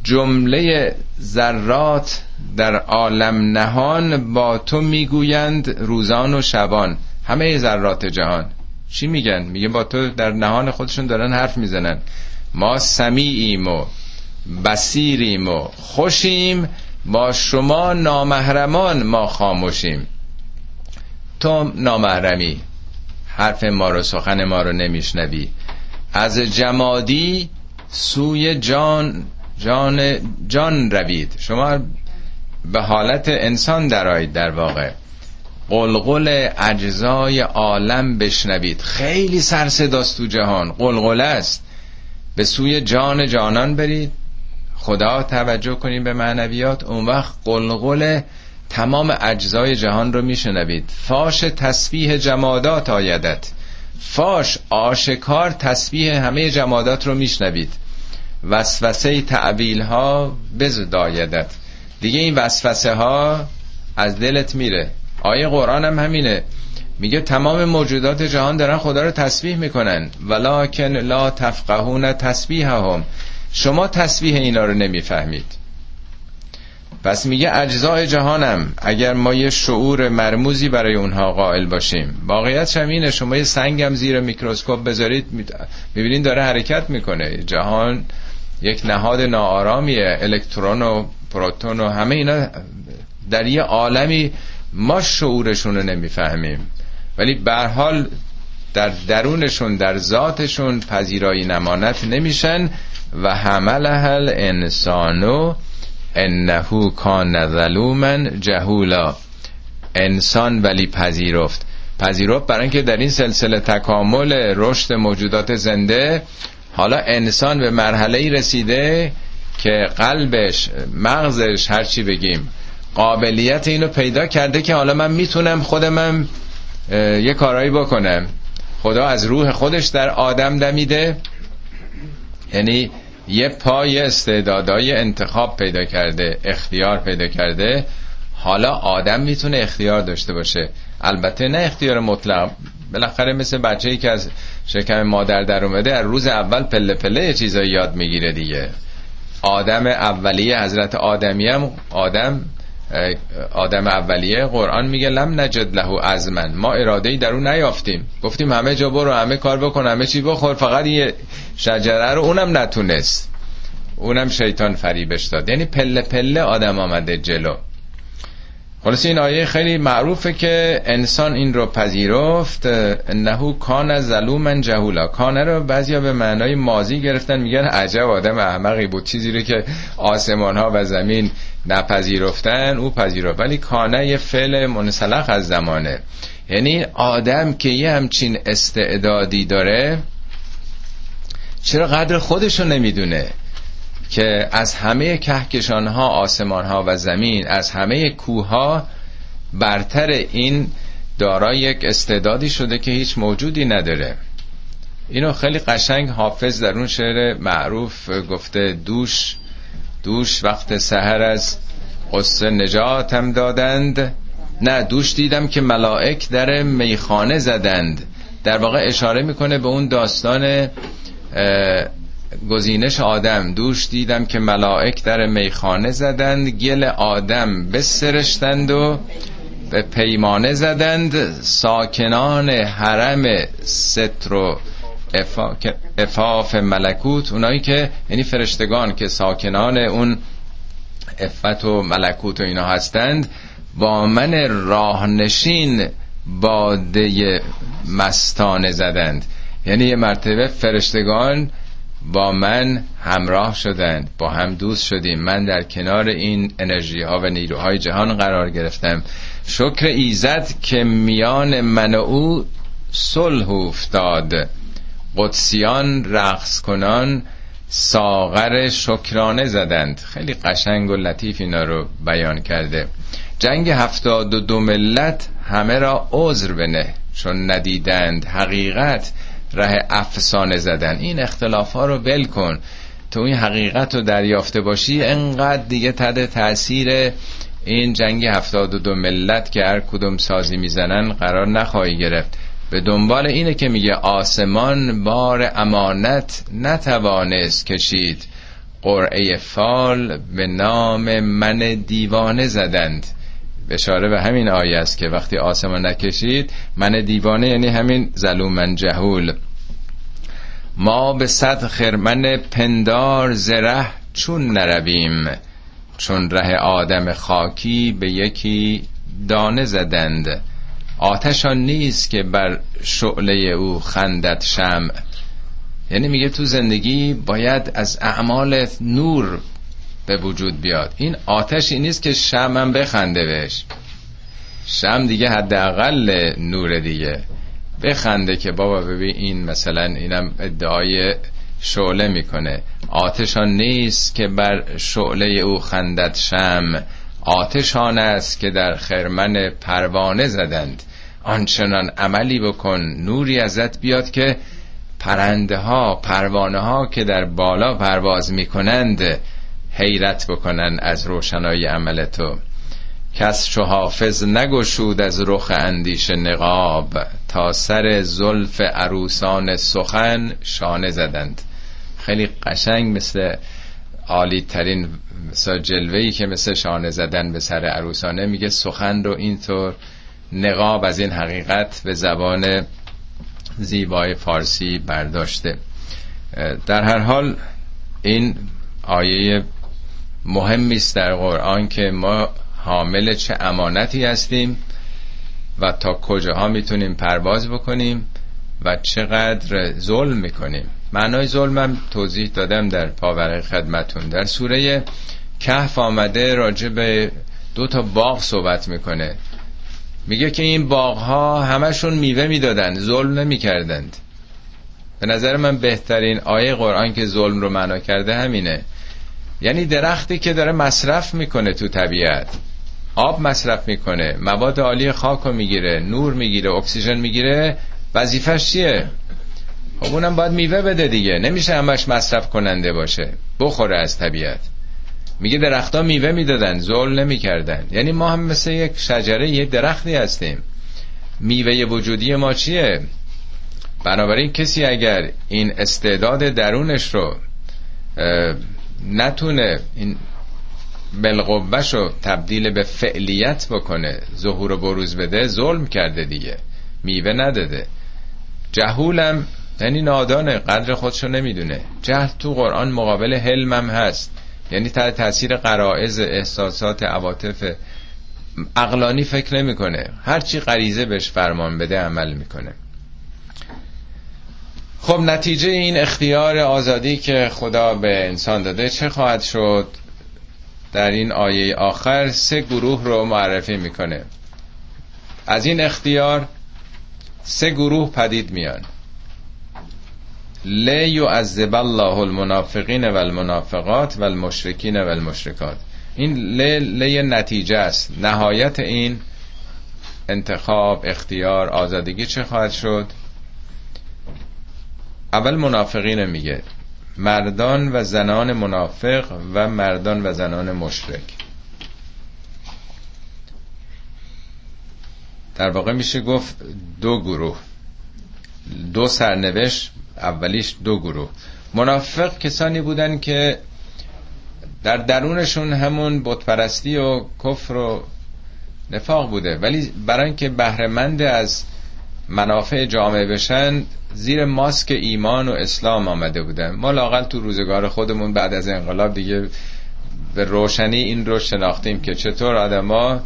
جمله ذرات در عالم نهان با تو می‌گویند روزان و شبان. همه ذرات جهان. چی میگن؟ میگه با تو در نهان خودشون دارن حرف می‌زنن. ما سمیعیم و بسیریم و خوشیم. با شما نامهرمان ما خاموشیم. تو نامحرمی. حرف ما رو سخن ما رو نمیشنوی. از جمادی سوی جان جان جان روید. شما به حالت انسان درایید در واقع. قلقل اجزای عالم بشنوید. خیلی سرصداست تو جهان. قلقل است. به سوی جان جانان برید. خدا توجه کنید به معنویات. اون وقت قلقل تمام اجزای جهان رو میشنوید. فاش تسبیح جمادات آیدت. فاش آشکار تسبیح همه جمادات رو میشنوید. وسوسه تعبیل ها بزدایدت دیگه این وسوسه ها از دلت میره. آیه قرآن هم همینه. میگه تمام موجودات جهان دارن خدا رو تسبیح می‌کنن. ولکن لا تفقهون تسبیحهم. شما تسبیح اینا رو نمی‌فهمید. پس میگه اجزای جهانم اگر ما یه شعور مرموزی برای اونها قائل باشیم. واقعیت اینه شما یه سنگم زیر میکروسکوپ بذارید می‌بینین داره حرکت می‌کنه. جهان یک نهاد ناآرامیه الکترون و پروتون و همه اینا در یه عالمی ما شعورشون رو نمی‌فهمیم. ولی به حال در درونشون در ذاتشون پذیرایی نمانت نمیشن و حمله الانسانو انه کان ظلوما جهولا. انسان ولی پذیرفت. پذیرفت برای اینکه در این سلسله تکامل رشد موجودات زنده حالا انسان به مرحله ای رسیده که قلبش مغزش هرچی بگیم قابلیت اینو پیدا کرده که حالا من می‌تونم خودمم یه کارایی بکنم. خدا از روح خودش در آدم دمیده. یعنی یه پای استعدادای انتخاب پیدا کرده اختیار پیدا کرده. حالا آدم می‌تونه اختیار داشته باشه. البته نه اختیار مطلق. بالاخره مثل بچه ای که از شکم مادر در اومده از روز اول پله پله یه چیزایی یاد می‌گیره دیگه. آدم اولیه حضرت آدمی هم آدم آدم اولیه قرآن میگه لم نجد له ازمن ما اراده ای در اون نیافتیم. گفتیم همه جا برو همه کار بکن همه چی بخور. فقط یه شجره رو اونم نتونست. اونم شیطان فریبش داد. یعنی پله پله آدم آمده جلو. خلاص این آیه خیلی معروفه که انسان این رو پذیرفت. انه کان ظلوما جهولا. کانه رو بعضیا به معنای مازی گرفتن میگن عجب آدم احمقی بود. چیزی رو که آسمان ها و زمین نپذیرفتن او پذیرفت. ولی کانه یه فعل منسلخ از زمانه. یعنی آدم که یه همچین استعدادی داره چرا قدر خودشو نمی‌دونه که از همه کهکشان ها آسمان ها و زمین از همه کوه ها برتر این دارای یک استعدادی شده که هیچ موجودی نداره. اینو خیلی قشنگ حافظ در اون شعر معروف گفته دوش دوش وقت سهر از قصه نجاتم دادند. نه دوش دیدم که ملائک در میخانه زدند. در واقع اشاره می‌کنه به اون داستان گزینش آدم. دوش دیدم که ملائک در میخانه زدند گل آدم بسرشتند و به پیمانه زدند. ساکنان حرم ستر افاف ملکوت اونایی که یعنی فرشتگان که ساکنان اون افت و ملکوت و اینا هستند با من راهنشین باده مستانه زدند. یعنی یه مرتبه فرشتگان با من همراه شدند. با هم دوست شدیم. من در کنار این انرژی ها و نیروهای جهان قرار گرفتم. شکر ایزد که میان من و او صلح افتاد قدسیان رقص کنان ساغر شکرانه زدند. خیلی قشنگ و لطیف اینا رو بیان کرده. جنگ هفتاد و دو ملت همه را عذر بنه چون ندیدند حقیقت. ره افسانه زدن. این اختلاف ها رو بل کن. تو این حقیقت رو دریافته باشی انقدر دیگه تد تاثیر این جنگ هفتاد و دو ملت که هر کدوم سازی می‌زنن قرار نخواهی گرفت. به دنبال اینه که میگه آسمان بار امانت نتوانست کشید. قرعه فال به نام من دیوانه زدند. بشاره به همین آیه است که وقتی آسمان نکشید من دیوانه یعنی همین ظلومن جهول. ما به صد خرمن پندار زره چون نرویم. چون ره آدم خاکی به یکی دانه زدند. آتشان نیست که بر شعله او خندت شم یعنی میگه تو زندگی باید از اعمال نور به وجود بیاد. این آتشی نیست که شمم بخنده بهش. شم دیگه حداقل نور دیگه. بخنده که بابا ببین این مثلا اینم ادعای شعله می‌کنه. آتشان نیست که بر شعله او خندت شم آتشان است که در خرمن پروانه زدند. آنچنان عملی بکن نوری ازت بیاد که پرنده ها پروانه ها که در بالا پرواز می‌کنند حیرت بکنن از روشنایی عمل تو. کس چو حافظ نگشود از رخ اندیش نقاب. تا سر زلف عروسان سخن شانه زدند. خیلی قشنگ مثل عالی ترین مثل جلوهی که مثل شانه زدن به سر عروسانه میگه سخن رو اینطور نقاب از این حقیقت به زبان زیبای فارسی برداشته. در هر حال این آیه مهمی است در قرآن که ما حامل چه امانتی هستیم و تا کجاها می‌تونیم پرواز بکنیم و چقدر ظلم می‌کنیم. معنای ظلمم توضیح دادم در پاورق خدمتون. در سوره کهف آمده راجع به دو تا باغ صحبت می‌کنه. میگه که این باغ ها همشون میوه می‌دادن ظلم نمی‌کردند. به نظر من بهترین آیه قرآن که ظلم رو معنا کرده همینه. یعنی درختی که داره مصرف می‌کنه تو طبیعت. آب مصرف می‌کنه. مواد عالی خاک رو می‌گیره نور می‌گیره اکسیژن می‌گیره. وظیفش چیه؟ خب اونم باید میوه بده دیگه. نمیشه همش مصرف کننده باشه. بخوره از طبیعت. میگه درختها میوه می‌دادن زول نمی‌کردن. یعنی ما هم مثل یک شجره یک درختی هستیم. میوه وجودی ما چیه؟ بنابراین کسی اگر این استعداد درونش رو نتونه این بلقوش رو تبدیل به فعلیت بکنه ظهور و بروز بده ظلم کرده دیگه. میوه نداده. جهولم یعنی نادانه قدر خودشو نمی‌دونه. جهل تو قرآن مقابل حلمم هست. یعنی تحت تاثیر قرائز احساسات عواطف عقلانی فکر نمی‌کنه. هرچی غریزه بهش فرمان بده عمل می‌کنه. خب نتیجه این اختیار آزادی که خدا به انسان داده چه خواهد شد؟ در این آیه آخر سه گروه رو معرفی می‌کنه. از این اختیار سه گروه پدید میان. لی یعذب الله المنافقین و المنافقات و المشرکین و المشرکات این لی نتیجه است. نهایت این انتخاب اختیار آزادگی چه خواهد شد؟ اول منافقین میگه مردان و زنان منافق و مردان و زنان مشرک. در واقع میشه گفت دو گروه دو سرنوشت اولیش دو گروه. منافق کسانی بودن که در درونشون همون بتپرستی و کفر و نفاق بوده. ولی برای اینکه بهرهمند از منافع جامعه بشن زیر ماسک ایمان و اسلام آمده بودن. ما لاقل تو روزگار خودمون بعد از انقلاب دیگه به روشنی این رو شناختیم که چطور آدما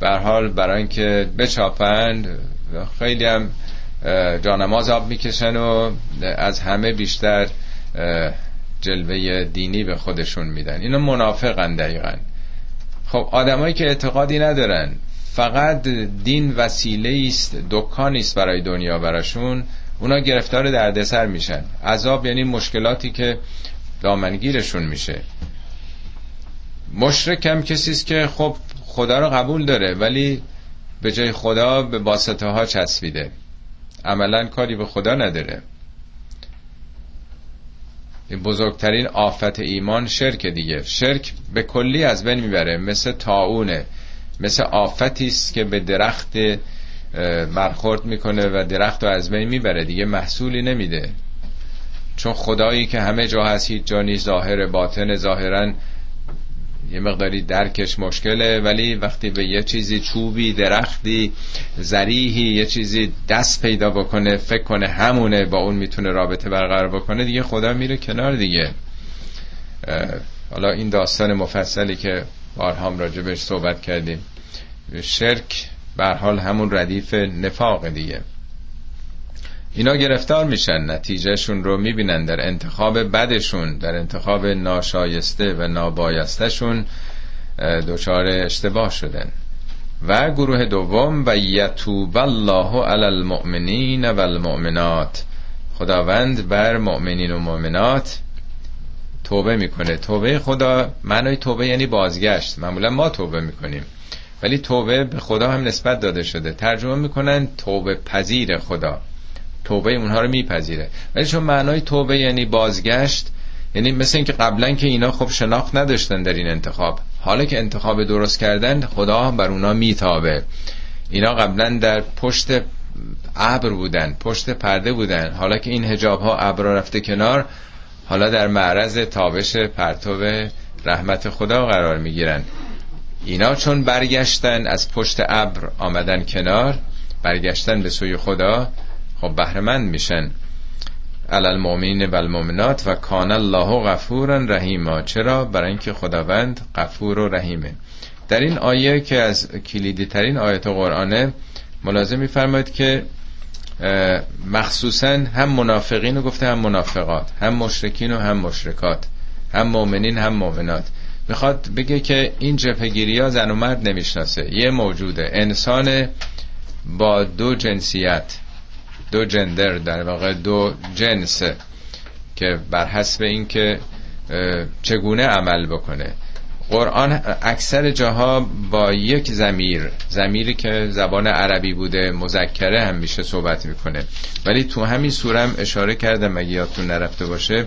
بر حال برای اینکه بچاپند خیلی هم جانماز آب می‌کشن و از همه بیشتر جلوه دینی به خودشون میدن. اینا منافقن دقیقا. خب آدمایی که اعتقادی ندارن. فقط دین وسیله است دکانی است برای دنیا براشون. اونا گرفتار دردسر میشن. عذاب یعنی مشکلاتی که دامنگیرشون میشه. مشرک هم کسی است که خب خدا رو قبول داره ولی به جای خدا به واسطه ها چسبیده. عملا کاری به خدا نداره. بزرگترین آفت ایمان شرک دیگه. شرک به کلی از بین می‌بره. مثل تاونه مثل آفتی است که به درخت برخورد می‌کنه و درخت رو از بین می‌بره. دیگه محصولی نمیده. چون خدایی که همه جا هست هیچ جا نیست ظاهر باطن ظاهرا یه مقداری درکش مشکله ولی وقتی به یه چیزی چوبی درختی زریحی یه چیزی دست پیدا بکنه فکر کنه همونه با اون می‌تونه رابطه برقرار بکنه دیگه خدا میره کنار دیگه. حالا این داستان مفصلی که بارهام راجبش صحبت کردیم. شرک بر حال همون ردیف نفاق دیگه. اینا گرفتار میشن نتیجهشون رو می‌بینن در انتخاب بدشون در انتخاب ناشایسته و نابایستشون دچار اشتباه شدن. و گروه دوم و یتوب الله علی المؤمنین و المؤمنات. خداوند بر مؤمنین و مؤمنات توبه می‌کنه. توبه خدا معنای توبه یعنی بازگشت. معمولا ما توبه می‌کنیم. ولی توبه به خدا هم نسبت داده شده. ترجمه می‌کنن توبه پذیر خدا. توبه اونها رو میپذیره. ولی چون معنای توبه یعنی بازگشت یعنی مثل اینکه قبلا که اینا خب شناخت نداشتن در این انتخاب. حالا که انتخاب درست کردن خدا بر اونا میتابه. اینا قبلا در پشت ابر بودن پشت پرده بودن. حالا که این هجاب ها ابر رفته کنار حالا در معرض تابش پرتو رحمت خدا قرار می‌گیرن. اینا چون برگشتن از پشت ابر آمدن کنار برگشتن به سوی خدا خب بهرمند میشن. علال المؤمنین و المؤمنات و کان الله غفورا رحیما. چرا؟ برای اینکه خداوند غفور و رحیمه. در این آیه که از کلیدی ترین آیت قرآنه ملازم میفرماید که مخصوصا هم منافقین رو گفته هم منافقات. هم مشرکین و هم مشرکات. هم مؤمنین هم مؤمنات. می‌خواد بگه که این جبهگیری ها زن و مرد نمی‌شناسه. یه موجوده. انسان با دو جنسیت. دو جندر در واقع دو جنس که بر حسب اینکه چگونه عمل بکنه. قرآن اکثر جاها با یک زمیر زمیری که زبان عربی بوده مذکره هم میشه صحبت می‌کنه. ولی تو همین سوره هم اشاره کردم اگه یادتون نرفته باشه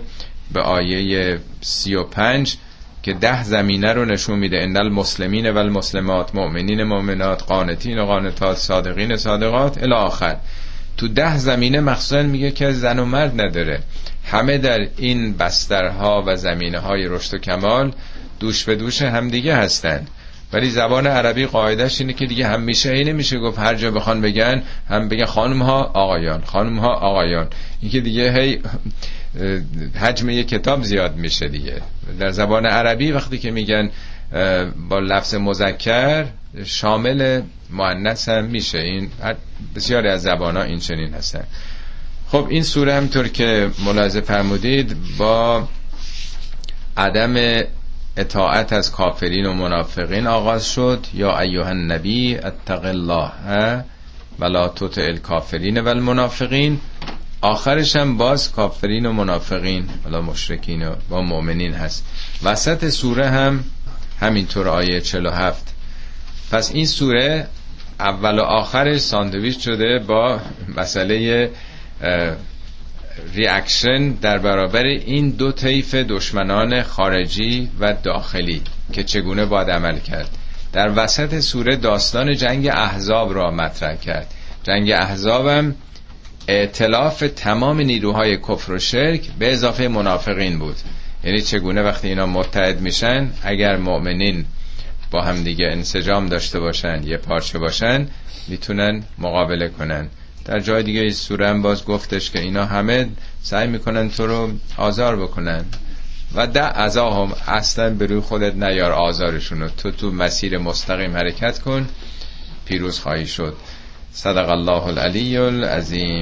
به آیه سی و پنج که ده زمینه رو نشون میده. ان المسلمین و المسلمات مؤمنین مؤمنات قانتین و قانتات صادقین صادقات الی آخر. تو ده زمینه مخصوصا میگه که زن و مرد نداره. همه در این بسترها و زمینه های رشد و کمال دوش به دوش همدیگه هستن ولی زبان عربی قاعدش اینه که دیگه همیشه اینه میشه گفت هر جا بخوان بگن هم بگن خانم ها آقایان خانم ها آقایان. این که دیگه هی حجم یک کتاب زیاد میشه دیگه. در زبان عربی وقتی که میگن با لفظ مذکر شامل مؤنث هم میشه. این بسیاری از زبان ها این چنین هستن. خب این سوره همطور که ملاحظه فرمودید با عدم اطاعت از کافرین و منافقین آغاز شد. یا ایوه النبی اتق الله ولا تطع الکافرین و المنافقین آخرش هم باز کافرین و منافقین ولا مشرکین و مؤمنین هست. وسط سوره هم همینطور آیه 47 پس این سوره اول و آخرش ساندویچ شده با مسئله reaction در برابر این دو طیف دشمنان خارجی و داخلی که چگونه باید عمل کرد. در وسط سوره داستان جنگ احزاب را مطرح کرد. جنگ احزاب هم ائتلاف تمام نیروهای کفر و شرک به اضافه منافقین بود. یعنی چگونه وقتی اینا متحد میشن اگر مؤمنین با هم دیگه انسجام داشته باشن یه پارچه باشن می‌تونن مقابله کنن. در جای دیگه این سوره هم باز گفتش که اینا همه سعی می‌کنن تو رو آزار بکنن. و ده هم اصلا به روی خودت نیار آزارشون تو تو مسیر مستقیم حرکت کن پیروز خواهی شد. صدق الله العلی العظیم.